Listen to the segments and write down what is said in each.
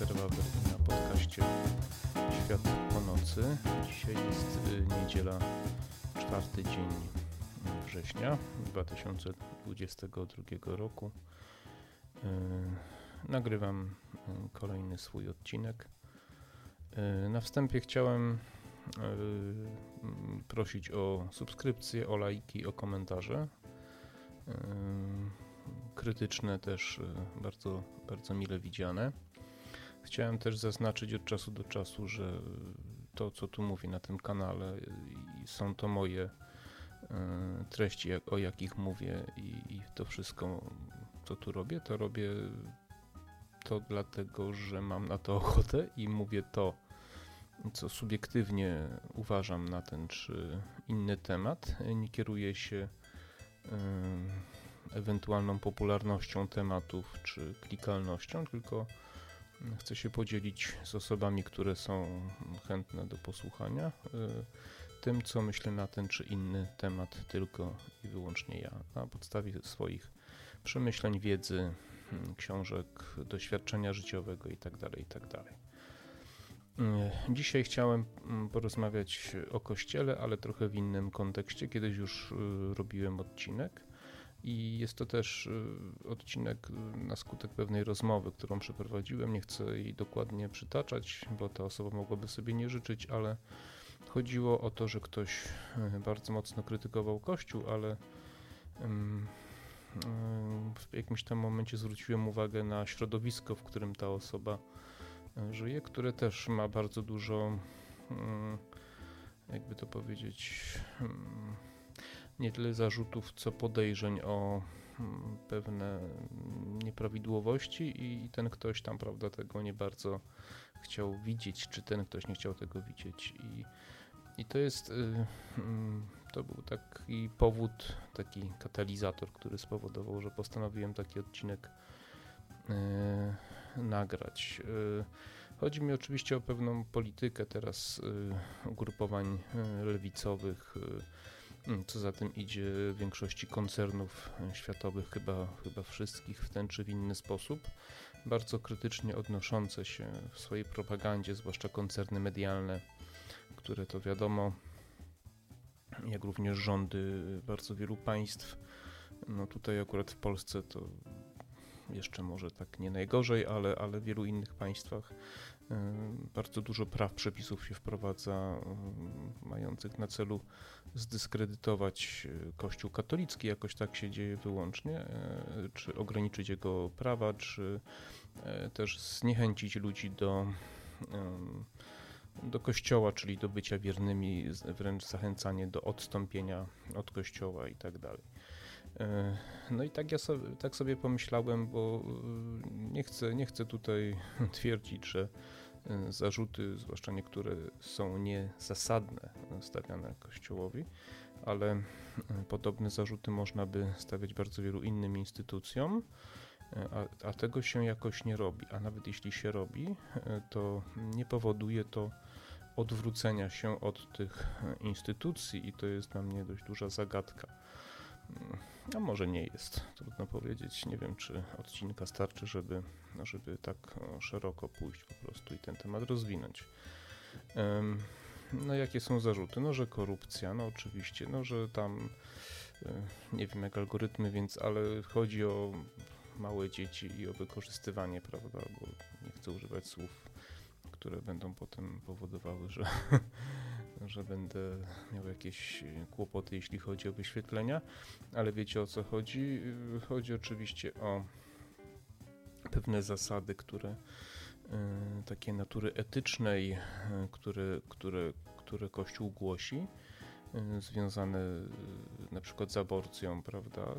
Serwaber na podcaście Świat po nocy. Dzisiaj jest y, niedziela, czwarty dzień września 2022 roku. Y, nagrywam y, kolejny swój odcinek. Na wstępie chciałem prosić o subskrypcję, o lajki, o komentarze krytyczne też bardzo, bardzo mile widziane. Chciałem też zaznaczyć od czasu do czasu, że to, co tu mówię na tym kanale, są to moje y, treści, o jakich mówię, i, to wszystko, co tu robię, to robię to dlatego, że mam na to ochotę i mówię to, co subiektywnie uważam na ten czy inny temat. Nie kieruję się ewentualną popularnością tematów czy klikalnością, tylko chcę się podzielić z osobami, które są chętne do posłuchania, y, tym, co myślę na ten czy inny temat, tylko i wyłącznie ja, na podstawie swoich przemyśleń, wiedzy, mm, książek, doświadczenia życiowego itd. Tak itd. Tak y, dzisiaj chciałem mm, porozmawiać o kościele, ale trochę w innym kontekście. Kiedyś już y, robiłem odcinek i jest to też y, odcinek na skutek pewnej rozmowy, którą przeprowadziłem. Nie chcę jej dokładnie przytaczać, bo ta osoba mogłaby sobie nie życzyć, ale chodziło o to, że ktoś y, bardzo mocno krytykował Kościół, ale y, w jakimś tam momencie zwróciłem uwagę na środowisko, w którym ta osoba żyje, które też ma bardzo dużo, jakby to powiedzieć, nie tyle zarzutów, co podejrzeń o mm, pewne nieprawidłowości i ten ktoś tam, prawda, tego nie bardzo chciał widzieć, czy ten ktoś nie chciał tego widzieć i, i to jest, y, mm, to był taki powód, taki katalizator, który spowodował, że postanowiłem taki odcinek y, nagrać. Y, chodzi mi oczywiście o pewną politykę teraz ugrupowań lewicowych, co za tym idzie większości koncernów światowych, chyba, chyba wszystkich w ten czy w inny sposób, bardzo krytycznie odnoszące się w swojej propagandzie, zwłaszcza koncerny medialne, które to wiadomo, jak również rządy bardzo wielu państw. No tutaj akurat w Polsce to jeszcze może tak nie najgorzej, ale, ale w wielu innych państwach e, bardzo dużo praw, przepisów się wprowadza, e, mających na celu zdyskredytować e, Kościół katolicki, jakoś tak się dzieje wyłącznie, czy ograniczyć jego prawa, czy też zniechęcić ludzi do do kościoła, czyli do bycia wiernymi, wręcz zachęcanie do odstąpienia od kościoła i tak dalej. E, no i tak ja sobie, tak sobie pomyślałem, bo e, nie chcę, nie chcę tutaj twierdzić, że e, zarzuty, zwłaszcza niektóre, są niezasadne stawiane Kościołowi, ale podobne zarzuty można by stawiać bardzo wielu innym instytucjom, a, a tego się jakoś nie robi. A nawet jeśli się robi, to nie powoduje to odwrócenia się od tych instytucji i to jest dla mnie dość duża zagadka. A może nie jest, trudno powiedzieć. Nie wiem, czy odcinka starczy, żeby, żeby tak szeroko pójść po prostu i ten temat rozwinąć. No jakie są zarzuty? No, że korupcja, no oczywiście, no, że tam e, nie wiem jak algorytmy, więc ale chodzi o małe dzieci i o wykorzystywanie, prawda, bo nie chcę używać słów, które będą potem powodowały, że że będę miał jakieś kłopoty, jeśli chodzi o wyświetlenia, ale wiecie o co chodzi? Chodzi oczywiście o pewne zasady, które e, takie natury etycznej, e, które, które, które Kościół głosi, e, związane na przykład z aborcją, prawda?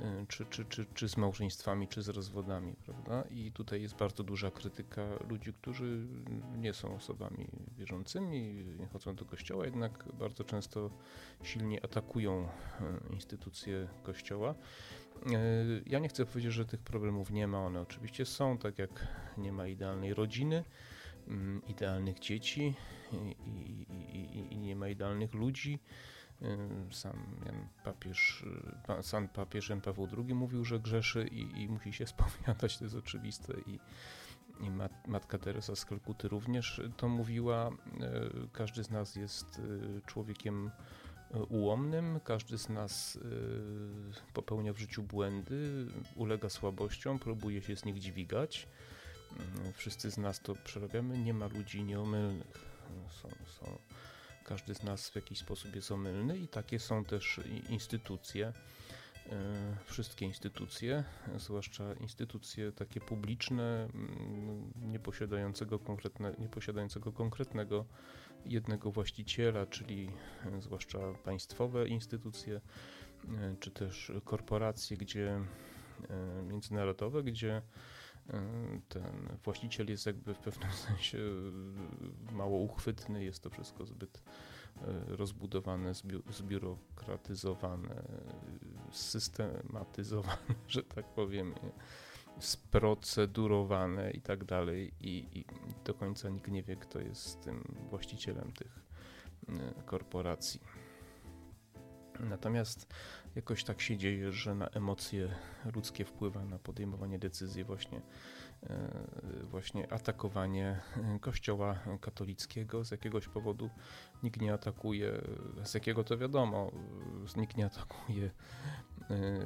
Y, czy, czy, czy, czy z małżeństwami, czy z rozwodami, prawda? I tutaj jest bardzo duża krytyka ludzi, którzy nie są osobami wierzącymi, nie chodzą do kościoła, jednak bardzo często silnie atakują y, instytucje kościoła. Y, ja nie chcę powiedzieć, że tych problemów nie ma, one oczywiście są, tak jak nie ma idealnej rodziny, mm, idealnych dzieci i, i, i, i nie ma idealnych ludzi. Sam Jan papież, sam papież Jan Paweł II mówił, że grzeszy i, i musi się spowiadać, to jest oczywiste i, i mat, matka Teresa z Kalkuty również to mówiła. Każdy z nas jest człowiekiem ułomnym, każdy z nas popełnia w życiu błędy, ulega słabościom, próbuje się z nich dźwigać. Wszyscy z nas to przerabiamy, nie ma ludzi nieomylnych. Są, są, każdy z nas w jakiś sposób jest omylny i takie są też instytucje E, wszystkie instytucje, zwłaszcza instytucje takie publiczne, mm, nie posiadającego, konkretne, nie posiadającego konkretnego jednego właściciela, czyli e, zwłaszcza państwowe instytucje, e, czy też korporacje, gdzie międzynarodowe, gdzie ten właściciel jest jakby w pewnym sensie mało uchwytny, jest to wszystko zbyt rozbudowane, zbiurokratyzowane, systematyzowane, że tak powiem, sprocedurowane i tak dalej i, i do końca nikt nie wie, kto jest tym właścicielem tych korporacji. Natomiast jakoś tak się dzieje, że na emocje ludzkie wpływa na podejmowanie decyzji właśnie właśnie atakowanie kościoła katolickiego z jakiegoś powodu nikt nie atakuje, z jakiego to wiadomo, nikt nie atakuje e,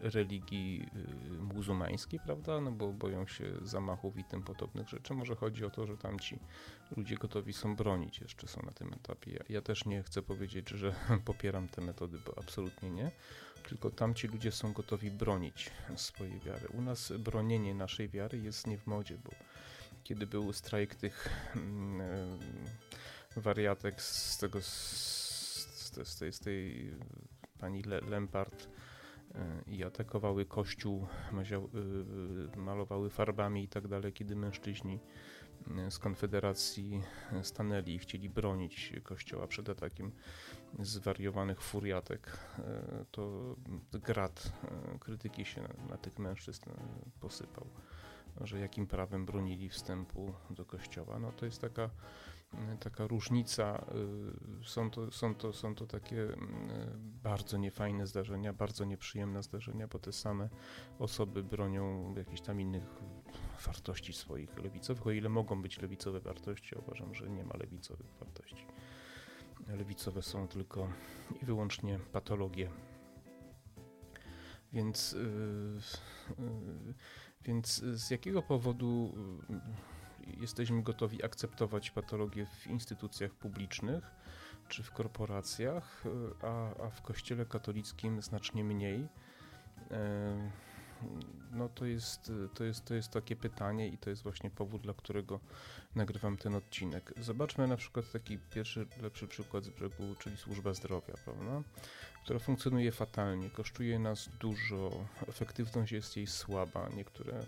religii e, muzułmańskiej, prawda, no bo boją się zamachów i tym podobnych rzeczy. Może chodzi o to, że tamci ludzie gotowi są bronić, jeszcze są na tym etapie. Ja, ja też nie chcę powiedzieć, że popieram te metody, bo absolutnie nie tylko tamci ludzie są gotowi bronić swojej wiary. U nas bronienie naszej wiary jest nie w modzie, bo kiedy był strajk tych mm, e, wariatek z tego, z, z, tej, z tej pani Le, Lempart e, i atakowały kościół, e, malowały farbami i tak dalej, kiedy mężczyźni z Konfederacji stanęli i chcieli bronić kościoła przed atakiem zwariowanych furiatek, e, to grad e, krytyki się na, tych mężczyzn e, posypał, że jakim prawem bronili wstępu do kościoła. No to jest taka, taka różnica. Są to, są, to, są to takie bardzo niefajne zdarzenia, bardzo nieprzyjemne zdarzenia, bo te same osoby bronią jakichś tam innych wartości swoich lewicowych. O ile mogą być lewicowe wartości, uważam, że nie ma lewicowych wartości lewicowe są tylko i wyłącznie patologie. Więc, yy, yy, więc z jakiego powodu yy, jesteśmy gotowi akceptować patologię w instytucjach publicznych czy w korporacjach, yy, a, a w Kościele katolickim znacznie mniej? Yy, no to jest, to, jest, to jest takie pytanie i to jest właśnie powód, dla którego nagrywam ten odcinek. Zobaczmy na przykład taki pierwszy, lepszy przykład z brzegu, czyli służba zdrowia, prawda? która funkcjonuje fatalnie, kosztuje nas dużo, efektywność jest jej słaba, niektóre,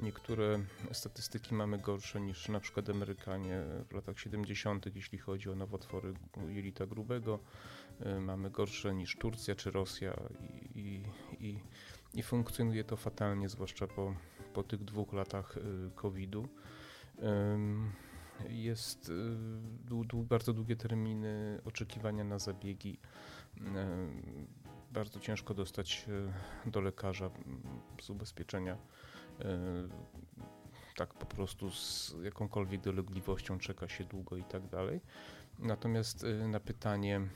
niektóre statystyki mamy gorsze niż na przykład Amerykanie w latach 70., jeśli chodzi o nowotwory jelita grubego, y, mamy gorsze niż Turcja czy Rosja i, i, i i funkcjonuje to fatalnie, zwłaszcza po, po tych dwóch latach y, COVID-u. Jest y, bardzo długie terminy oczekiwania na zabiegi. Bardzo ciężko dostać do lekarza z ubezpieczenia. Tak po prostu z jakąkolwiek dolegliwością czeka się długo i tak dalej. Natomiast y, na pytanie, Mm,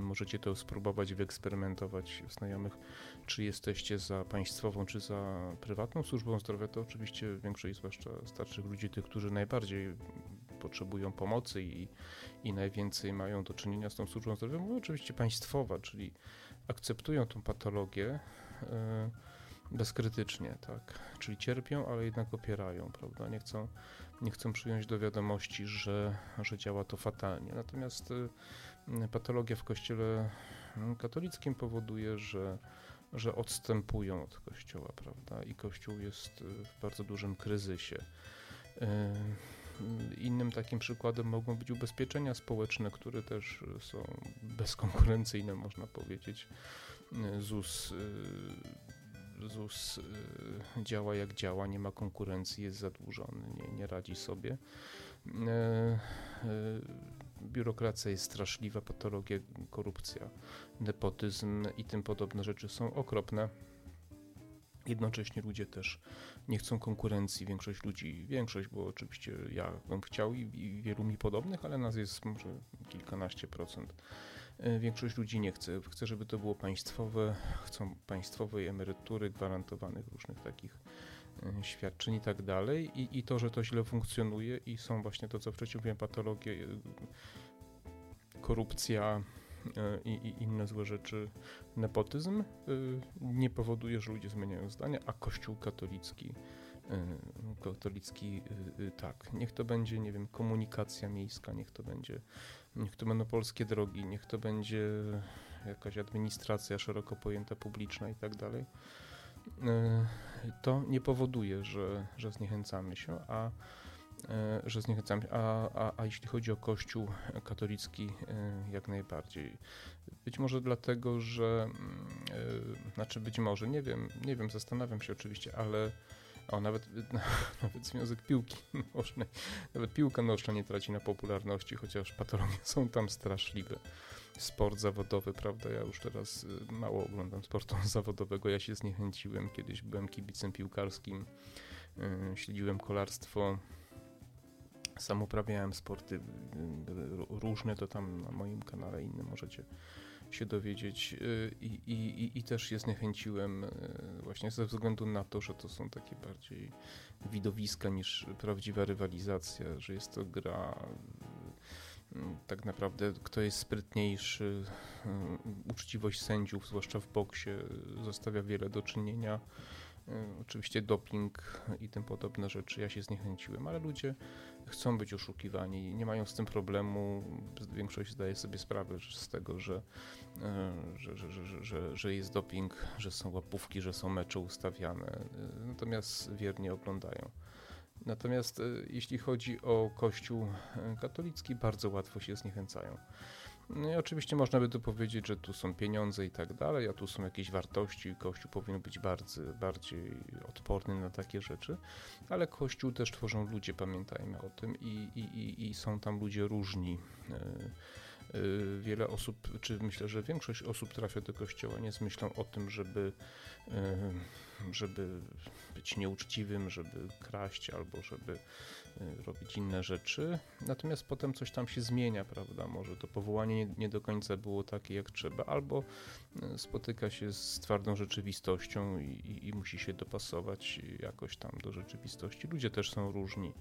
możecie to spróbować wyeksperymentować w znajomych, czy jesteście za państwową, czy za prywatną służbą zdrowia. To oczywiście większość, zwłaszcza starszych ludzi, tych, którzy najbardziej potrzebują pomocy i, i najwięcej mają do czynienia z tą służbą zdrowia, mówią oczywiście państwowa, czyli akceptują tą patologię. Yy, bezkrytycznie, tak. Czyli cierpią, ale jednak opierają, prawda? Nie chcą, nie chcą przyjąć do wiadomości, że, że działa to fatalnie. Natomiast y, patologia w kościele katolickim powoduje, że, że odstępują od kościoła, prawda? I kościół jest w bardzo dużym kryzysie. Y, innym takim przykładem mogą być ubezpieczenia społeczne, które też są bezkonkurencyjne, można powiedzieć. ZUS, y, ZUS działa jak działa, nie ma konkurencji, jest zadłużony, nie, nie radzi sobie biurokracja jest straszliwa, patologia, korupcja, nepotyzm i tym podobne rzeczy są okropne. Jednocześnie ludzie też nie chcą konkurencji. Większość ludzi, większość, bo oczywiście ja bym chciał i, i wielu mi podobnych, ale nas jest może kilkanaście procent. E, większość ludzi nie chce. Chce, żeby to było państwowe, chcą państwowej emerytury, gwarantowanych różnych takich świadczeń i tak dalej. I, I to, że to źle funkcjonuje i są właśnie to, co wcześniej mówiłem, patologie, e, korupcja, i, i, inne złe rzeczy, nepotyzm nie powoduje, że ludzie zmieniają zdania, a Kościół katolicki katolicki tak, niech to będzie, nie wiem, komunikacja miejska, niech to będzie niech to będą polskie drogi, niech to będzie jakaś administracja szeroko pojęta publiczna i tak dalej, e, to nie powoduje, że, że zniechęcamy się, a e, że zniechęcamy, a, a, a jeśli chodzi o Kościół katolicki, e, jak najbardziej. Być może dlatego, że, znaczy być może, nie wiem, nie wiem, zastanawiam się oczywiście, ale o, nawet, nawet Związek Piłki Nożnej, nawet piłka nożna nie traci na popularności, chociaż patologie są tam straszliwe. Sport zawodowy, prawda? Ja już teraz y, mało oglądam sportu zawodowego. Ja się zniechęciłem. Kiedyś byłem kibicem piłkarskim, yy, śledziłem kolarstwo. Sam uprawiałem sporty y, różne, to tam na moim kanale innym możecie się dowiedzieć y, i, i, i też się zniechęciłem y, właśnie ze względu na to, że to są takie bardziej widowiska niż prawdziwa rywalizacja, że jest to gra y, tak naprawdę kto jest sprytniejszy, uczciwość sędziów, zwłaszcza w boksie, zostawia wiele do czynienia. Oczywiście doping i tym podobne rzeczy. Ja się zniechęciłem, ale ludzie chcą być oszukiwani, nie mają z tym problemu. Większość zdaje sobie sprawę z tego, że, że, że, że, że jest doping, że są łapówki, że są mecze ustawiane, natomiast wiernie oglądają. Natomiast jeśli chodzi o Kościół katolicki, bardzo łatwo się zniechęcają. No i oczywiście można by tu powiedzieć, że tu są pieniądze i tak dalej, a tu są jakieś wartości i Kościół powinien być bardzo, bardziej odporny na takie rzeczy, ale Kościół też tworzą ludzie, pamiętajmy o tym i, i, i są tam ludzie różni. E, e, wiele osób, czy myślę, że większość osób trafia do kościoła nie z myślą o tym, żeby, e, żeby być nieuczciwym, żeby kraść albo żeby Y, robić inne rzeczy, natomiast potem coś tam się zmienia, prawda? Może to powołanie nie, do końca było takie jak trzeba, albo y, spotyka się z twardą rzeczywistością i, i, i, musi się dopasować jakoś tam do rzeczywistości. Ludzie też są różni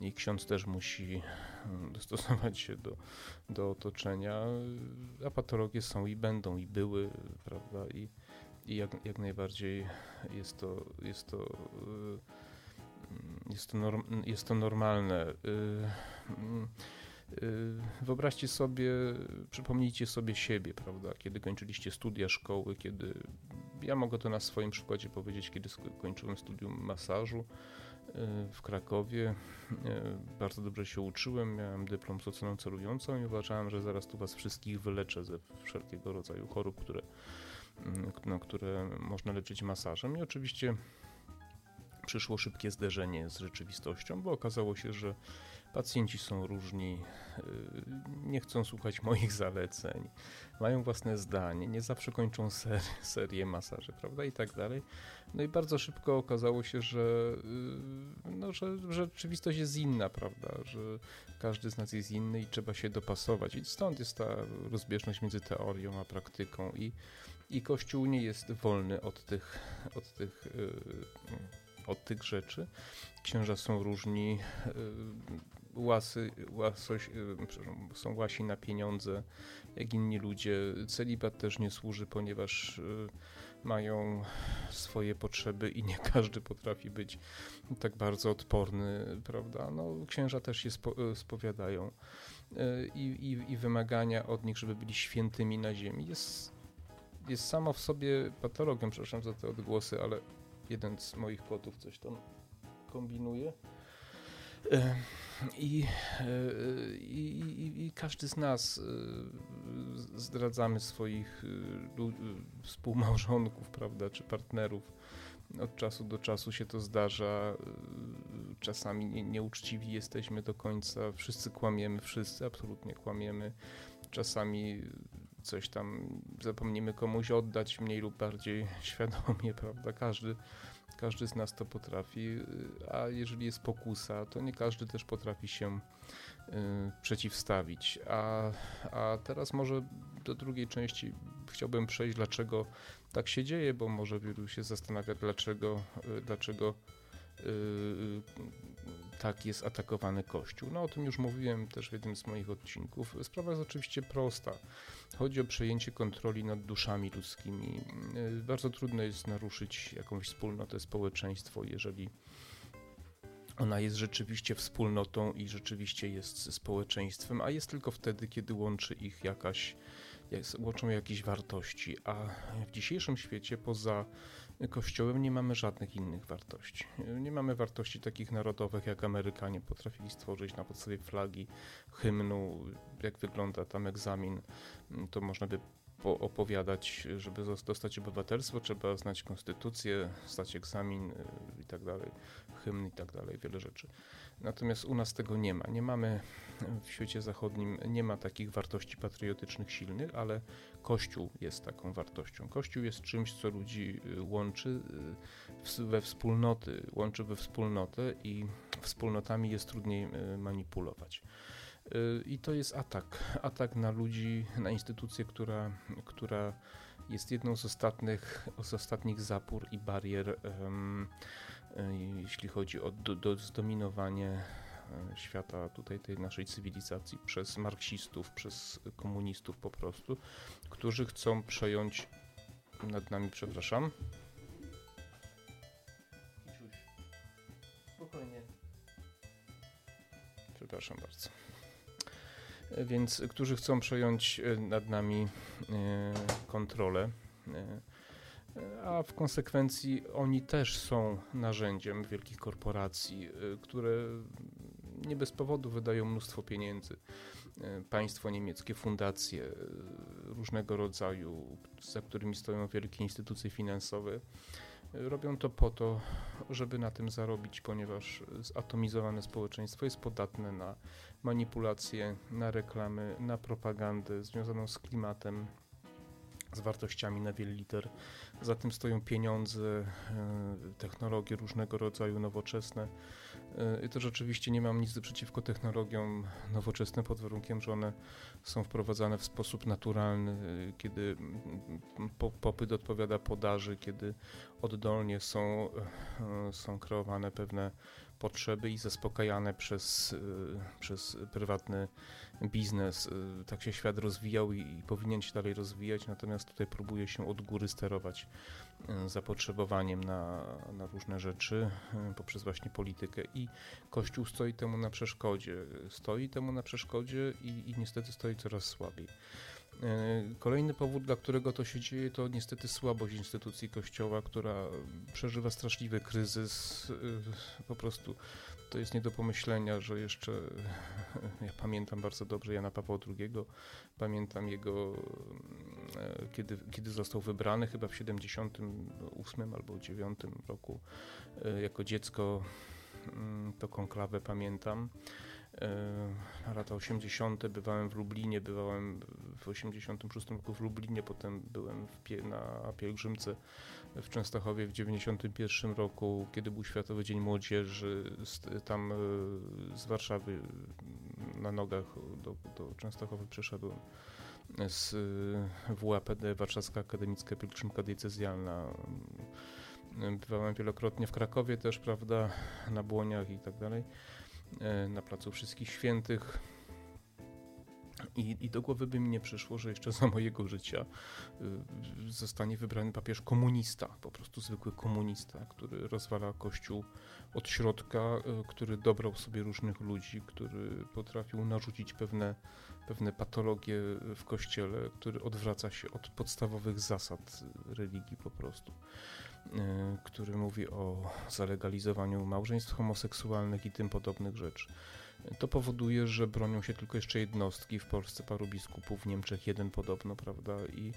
i ksiądz też musi y, dostosować się do, do otoczenia, a patologie są i będą i były, prawda? I, i jak, jak najbardziej jest to, jest to yy, jest to, norm, jest to normalne. Y, y, y, wyobraźcie sobie, przypomnijcie sobie siebie, prawda? Kiedy kończyliście studia szkoły, kiedy ja mogę to na swoim przykładzie powiedzieć, kiedy kończyłem studium masażu w Krakowie. Bardzo dobrze się uczyłem, miałem dyplom z oceną celującą i uważałem, że zaraz tu was wszystkich wyleczę ze wszelkiego rodzaju chorób, które, no, które można leczyć masażem. I oczywiście przyszło szybkie zderzenie z rzeczywistością, bo okazało się, że pacjenci są różni, y, nie chcą słuchać moich zaleceń, mają własne zdanie, nie zawsze kończą ser, serię masaży, prawda, i tak dalej. No i bardzo szybko okazało się, że, y, no, że, że rzeczywistość jest inna, prawda, że każdy z nas jest inny i trzeba się dopasować. I stąd jest ta rozbieżność między teorią a praktyką i, i Kościół nie jest wolny od tych, od tych yy, od tych rzeczy. Księża są różni, y, łasy, łasoś, y, są łasi na pieniądze, jak inni ludzie. Celibat też nie służy, ponieważ y, mają swoje potrzeby i nie każdy potrafi być tak bardzo odporny, prawda? No, księża też się spo, spowiadają I, i, i wymagania od nich, żeby byli świętymi na ziemi jest, jest sama w sobie patologią, przepraszam za te odgłosy, ale jeden z moich kotów coś tam kombinuje. E, I, e, i, i, I, każdy z nas e, zdradzamy swoich współmałżonków, prawda, czy partnerów. Od czasu do czasu się to zdarza. Czasami nieuczciwi jesteśmy do końca. Wszyscy kłamiemy, wszyscy absolutnie kłamiemy. Czasami coś tam zapomnimy komuś oddać, mniej lub bardziej świadomie, prawda? Każdy, każdy z nas to potrafi, a jeżeli jest pokusa, to nie każdy też potrafi się y, przeciwstawić. A, a teraz może do drugiej części chciałbym przejść, dlaczego tak się dzieje, bo może wielu się zastanawia, dlaczego, y, dlaczego y, tak jest atakowany Kościół. No o tym już mówiłem też w jednym z moich odcinków. Sprawa jest oczywiście prosta. Chodzi o przejęcie kontroli nad duszami ludzkimi. Y, bardzo trudno jest naruszyć jakąś wspólnotę, społeczeństwo, jeżeli ona jest rzeczywiście wspólnotą i rzeczywiście jest społeczeństwem, a jest tylko wtedy, kiedy łączy ich jakaś, łączą jakieś wartości. A w dzisiejszym świecie poza Kościołem nie mamy żadnych innych wartości. Nie mamy wartości takich narodowych, jak Amerykanie potrafili stworzyć na podstawie flagi, hymnu, jak wygląda tam egzamin. To można by opowiadać, żeby dostać obywatelstwo, trzeba znać konstytucję, zdać egzamin y, i tak dalej, hymn i tak dalej, wiele rzeczy. Natomiast u nas tego nie ma. Nie mamy w świecie zachodnim, nie ma takich wartości patriotycznych silnych, ale Kościół jest taką wartością. Kościół jest czymś, co ludzi y, łączy y, we wspólnoty, łączy we wspólnotę i wspólnotami jest trudniej manipulować. I to jest atak. Atak na ludzi, na instytucję, która, która jest jedną z ostatnich, z ostatnich zapór i barier, um, jeśli chodzi o do, do zdominowanie e, świata tutaj tej naszej cywilizacji przez marksistów, przez komunistów po prostu, którzy chcą przejąć nad nami, przepraszam. Spokojnie. Przepraszam bardzo więc którzy chcą przejąć e, nad nami e, kontrolę. A w konsekwencji oni też są narzędziem wielkich korporacji, które nie bez powodu wydają mnóstwo pieniędzy. Państwo niemieckie, fundacje różnego rodzaju, za którymi stoją wielkie instytucje finansowe, Robią to po to, żeby na tym zarobić, ponieważ zatomizowane społeczeństwo jest podatne na manipulacje, na reklamy, na propagandę związaną z klimatem, z wartościami na wiele liter. Za tym stoją pieniądze, e, technologie różnego rodzaju nowoczesne. E, I to rzeczywiście nie mam nic przeciwko technologiom nowoczesnym pod warunkiem, że one są wprowadzane w sposób naturalny, e, kiedy popyt odpowiada podaży, kiedy oddolnie są, są kreowane pewne potrzeby i zaspokajane przez, y, przez prywatny biznes. Y, tak się świat rozwijał i, i powinien się dalej rozwijać, natomiast tutaj próbuje się od góry sterować y, zapotrzebowaniem na, na różne rzeczy poprzez właśnie politykę i Kościół stoi temu na przeszkodzie. Stoi temu na przeszkodzie i, i niestety stoi coraz słabiej. E, kolejny powód, dla którego to się dzieje, to niestety słabość instytucji Kościoła, która przeżywa straszliwy kryzys. E, po prostu to jest nie do pomyślenia, że jeszcze ja pamiętam bardzo dobrze Jana Pawła II, pamiętam jego, e, kiedy, kiedy został wybrany, chyba w 78 albo 9 roku, jako dziecko mm, to konklawę pamiętam. E, lata 80. bywałem w Lublinie, bywałem w 86 roku w Lublinie, potem byłem na pielgrzymce w Częstochowie w 91 roku, kiedy był Światowy Dzień Młodzieży, tam e, z Warszawy na nogach do, do Częstochowy przeszedłem z e, WAPD, Warszawska Akademicka Pielgrzymka Diecezjalna. Bywałem wielokrotnie w Krakowie też, prawda, na Błoniach i tak dalej. E, na Placu Wszystkich Świętych. I, I, do głowy by mi nie przyszło, że jeszcze za mojego życia y, zostanie wybrany papież komunista, po prostu zwykły komunista, który rozwala kościół od środka, y, który dobrał sobie różnych ludzi, który potrafił narzucić pewne, pewne patologie w kościele, który odwraca się od podstawowych zasad religii po prostu. Y, który mówi o zalegalizowaniu małżeństw homoseksualnych i tym podobnych rzeczy. To powoduje, że bronią się tylko jeszcze jednostki, w Polsce paru biskupów, w Niemczech jeden podobno, prawda? I,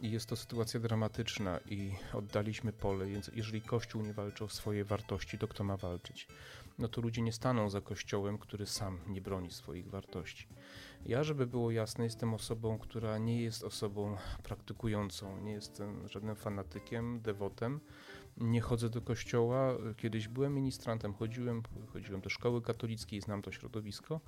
I, jest to sytuacja dramatyczna i oddaliśmy pole, więc jeżeli Kościół nie walczy o swoje wartości, to kto ma walczyć? no to ludzie nie staną za kościołem, który sam nie broni swoich wartości. Ja, żeby było jasne, jestem osobą, która nie jest osobą praktykującą, nie jestem żadnym fanatykiem, dewotem. Nie chodzę do kościoła. Kiedyś byłem ministrantem, chodziłem, chodziłem do szkoły katolickiej, znam to środowisko.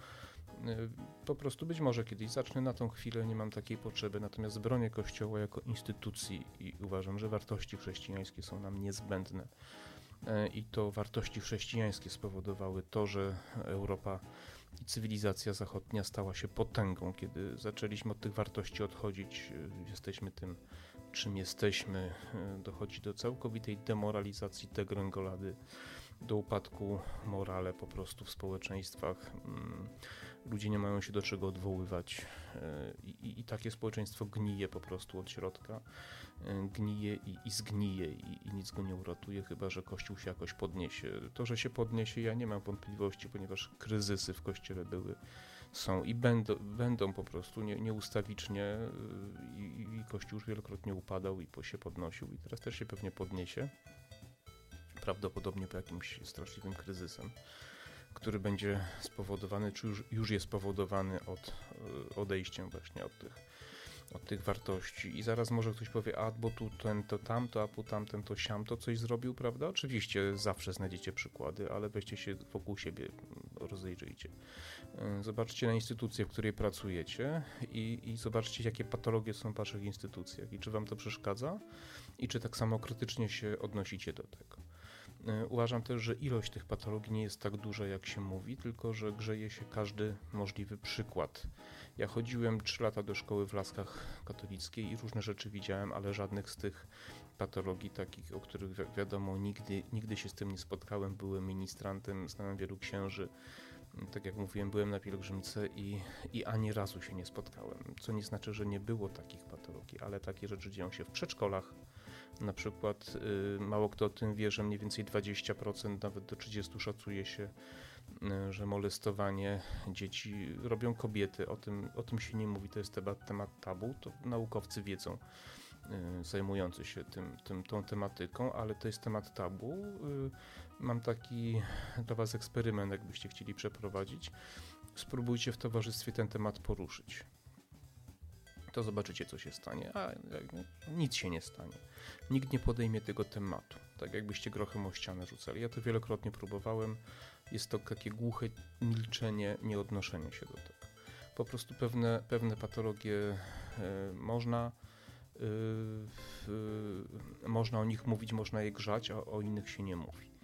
Po prostu być może kiedyś zacznę na tą chwilę, nie mam takiej potrzeby, natomiast bronię Kościoła jako instytucji i uważam, że wartości chrześcijańskie są nam niezbędne. I to wartości chrześcijańskie spowodowały to, że Europa i cywilizacja zachodnia stała się potęgą. Kiedy zaczęliśmy od tych wartości odchodzić, jesteśmy tym, czym jesteśmy, dochodzi do całkowitej demoralizacji, degrengolady, do upadku morale po prostu w społeczeństwach. Mm, ludzie nie mają się do czego odwoływać e, i, i takie społeczeństwo gnije po prostu od środka. E, gnije i, i zgnije i, i, nic go nie uratuje, chyba że Kościół się jakoś podniesie. To, że się podniesie, ja nie mam wątpliwości, ponieważ kryzysy w Kościele były, są i będą, będą po prostu nie, nieustawicznie e, i, i Kościół już wielokrotnie upadał i po, się podnosił i teraz też się pewnie podniesie. Prawdopodobnie po jakimś straszliwym kryzysem który będzie spowodowany, czy już, już jest spowodowany od e, odejściem właśnie od tych, od tych wartości. I zaraz może ktoś powie, a bo tu ten to tamto, a tu tamten to siam to coś zrobił, prawda? Oczywiście zawsze znajdziecie przykłady, ale weźcie się wokół siebie, rozejrzyjcie. E, zobaczcie na instytucję, w której pracujecie i, i zobaczcie, jakie patologie są w waszych instytucjach i czy wam to przeszkadza i czy tak samo krytycznie się odnosicie do tego. E, uważam też, że ilość tych patologii nie jest tak duża, jak się mówi, tylko że grzeje się każdy możliwy przykład. Ja chodziłem 3 lata do szkoły w Laskach Katolickiej i różne rzeczy widziałem, ale żadnych z tych patologii, takich, o których wi wiadomo, nigdy, nigdy się z tym nie spotkałem. Byłem ministrantem, znałem wielu księży. Tak jak mówiłem, byłem na pielgrzymce i, i ani razu się nie spotkałem. Co nie znaczy, że nie było takich patologii, ale takie rzeczy dzieją się w przedszkolach, na przykład y, mało kto o tym wie, że mniej więcej 20%, nawet do 30% szacuje się, y, że molestowanie dzieci robią kobiety. O tym, o tym się nie mówi, to jest temat, temat tabu, to naukowcy wiedzą zajmujący się tym, tym, tą tematyką, ale to jest temat tabu. Mam taki dla Was eksperyment, jakbyście chcieli przeprowadzić. Spróbujcie w towarzystwie ten temat poruszyć to zobaczycie, co się stanie. A nic się nie stanie. Nikt nie podejmie tego tematu, tak jakbyście grochem o ścianę rzucali. Ja to wielokrotnie próbowałem. Jest to takie głuche milczenie, nieodnoszenie się do tego. Po prostu pewne, pewne patologie y, można. Y, można o nich mówić, można je grzać, a o innych się nie mówi.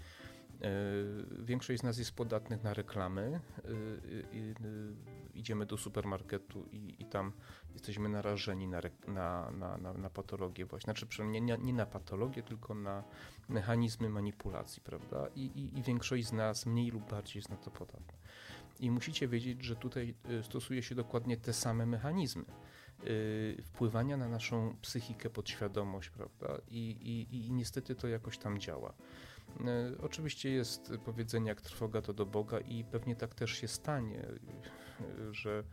E, większość z nas jest podatnych na reklamy. Idziemy do supermarketu i, i tam jesteśmy narażeni na, na, na, na, patologię właśnie. Znaczy przynajmniej nie, nie na patologię, tylko na mechanizmy manipulacji, prawda? I, i, I większość z nas mniej lub bardziej jest na to podatna. I musicie wiedzieć, że tutaj stosuje się dokładnie te same mechanizmy wpływania na naszą psychikę, podświadomość, prawda? I, i, I niestety to jakoś tam działa. E, oczywiście jest powiedzenie, jak trwoga to do Boga, i pewnie tak też się stanie, e, że,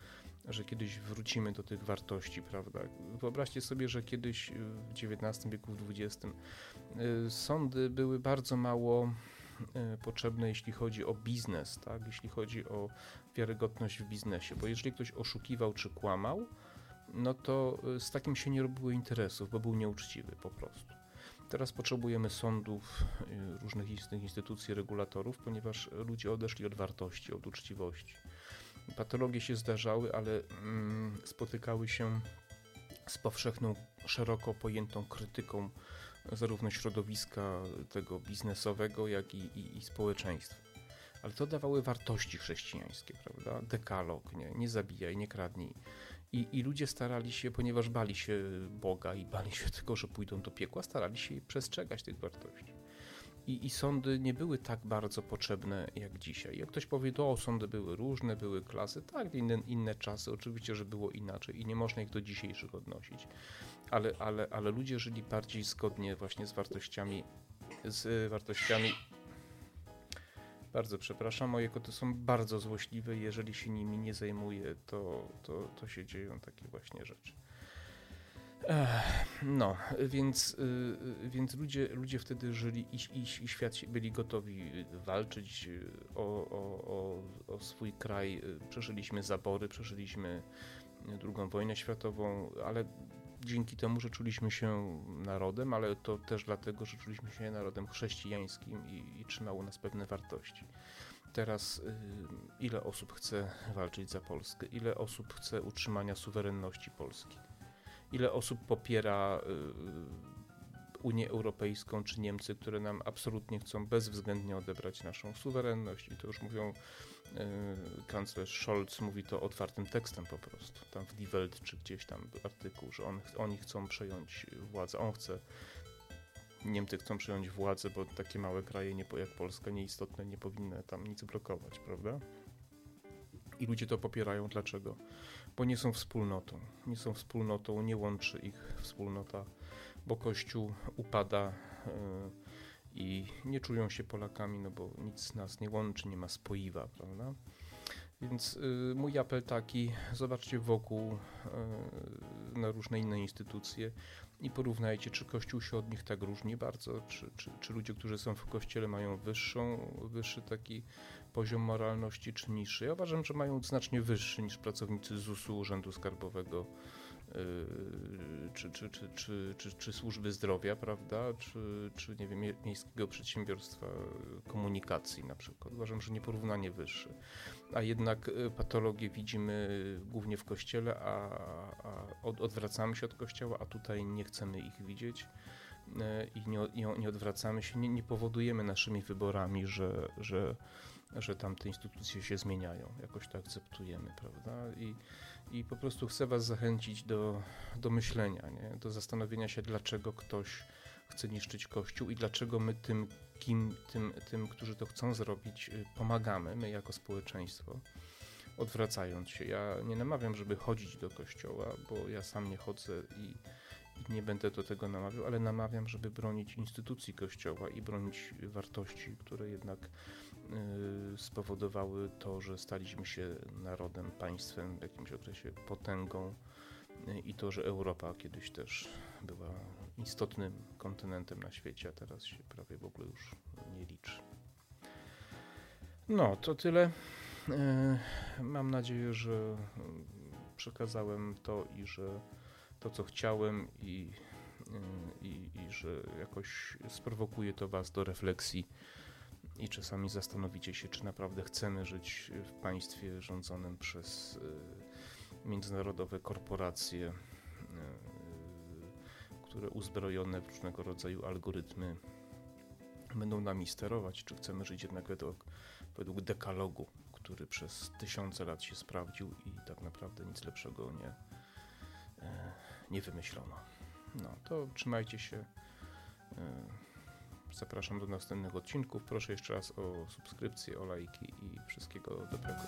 że kiedyś wrócimy do tych wartości, prawda? Wyobraźcie sobie, że kiedyś w XIX wieku, w XX, sądy były bardzo mało potrzebne, jeśli chodzi o biznes, tak? jeśli chodzi o wiarygodność w biznesie, bo jeżeli ktoś oszukiwał czy kłamał, no to z takim się nie robiło interesów, bo był nieuczciwy po prostu. Teraz potrzebujemy sądów, y, różnych instytucji, regulatorów, ponieważ ludzie odeszli od wartości, od uczciwości. Patologie się zdarzały, ale mm, spotykały się z powszechną, szeroko pojętą krytyką zarówno środowiska tego biznesowego, jak i, i, i społeczeństwa. Ale to dawały wartości chrześcijańskie, prawda? Dekalog, nie, nie zabijaj, nie kradnij, i, I ludzie starali się, ponieważ bali się Boga i bali się tego, że pójdą do piekła, starali się przestrzegać tych wartości. I, I, sądy nie były tak bardzo potrzebne jak dzisiaj. Jak ktoś powie, to sądy były różne, były klasy, tak, inne, inne czasy, oczywiście, że było inaczej i nie można ich do dzisiejszych odnosić. Ale, ale, ale ludzie żyli bardziej zgodnie właśnie z wartościami, z wartościami bardzo przepraszam, moje koty są bardzo złośliwe jeżeli się nimi nie zajmuję, to, to, to się dzieją takie właśnie rzeczy. No, więc, y, więc ludzie, ludzie wtedy żyli i, i, i świat byli gotowi walczyć o, o, o, o swój kraj. Przeżyliśmy zabory, przeżyliśmy II wojnę światową, ale dzięki temu, że czuliśmy się narodem, ale to też dlatego, że czuliśmy się narodem chrześcijańskim i, i trzymało nas pewne wartości. Teraz y, ile osób chce walczyć za Polskę? Ile osób chce utrzymania suwerenności Polski? Ile osób popiera y, Unię Europejską czy Niemcy, które nam absolutnie chcą bezwzględnie odebrać naszą suwerenność? I to już mówią kanclerz Scholz mówi to otwartym tekstem po prostu, tam w Die Welt czy gdzieś tam artykuł, że on, oni chcą przejąć władzę, on chce, Niemcy chcą przejąć władzę, bo takie małe kraje nie, jak Polska nieistotne nie powinny tam nic blokować, prawda? I ludzie to popierają. Dlaczego? Bo nie są wspólnotą. Nie są wspólnotą, nie łączy ich wspólnota, bo Kościół upada. Yy, i nie czują się Polakami, no bo nic nas nie łączy, nie ma spoiwa, prawda? Więc y, mój apel taki, zobaczcie wokół y, na różne inne instytucje i porównajcie, czy Kościół się od nich tak różni bardzo, czy, czy, czy ludzie, którzy są w Kościele mają wyższą, wyższy taki poziom moralności, czy niższy. Ja uważam, że mają znacznie wyższy niż pracownicy ZUS-u, Urzędu Skarbowego, czy, czy, czy, czy, czy, czy służby zdrowia, prawda, czy, czy nie wiem, miejskiego przedsiębiorstwa komunikacji na przykład. Uważam, że nieporównanie wyższe. A jednak y, patologię widzimy głównie w kościele, a, a odwracamy się od kościoła, a tutaj nie chcemy ich widzieć y, i nie, nie, nie odwracamy się, nie, nie powodujemy naszymi wyborami, że, że, że tamte instytucje się zmieniają. Jakoś to akceptujemy, prawda? I, i po prostu chcę Was zachęcić do, do myślenia, nie? do zastanowienia się, dlaczego ktoś chce niszczyć Kościół i dlaczego my tym, kim, tym, tym, którzy to chcą zrobić, y, pomagamy, my jako społeczeństwo, odwracając się. Ja nie namawiam, żeby chodzić do Kościoła, bo ja sam nie chodzę i, nie będę do tego namawiał, ale namawiam, żeby bronić instytucji Kościoła i bronić wartości, które jednak Y, spowodowały to, że staliśmy się narodem, państwem w jakimś okresie, potęgą y, i to, że Europa kiedyś też była istotnym kontynentem na świecie, a teraz się prawie w ogóle już nie liczy. No, to tyle. Y, mam nadzieję, że przekazałem to i że to, co chciałem i, i, i że jakoś sprowokuje to Was do refleksji i czasami zastanowicie się, czy naprawdę chcemy żyć w państwie rządzonym przez e, międzynarodowe korporacje, e, które uzbrojone w różnego rodzaju algorytmy będą nami sterować, czy chcemy żyć jednak według, według dekalogu, który przez tysiące lat się sprawdził i tak naprawdę nic lepszego nie, nie wymyślono. No to trzymajcie się. Zapraszam do następnych odcinków. Proszę jeszcze raz o subskrypcję, o lajki i wszystkiego dobrego.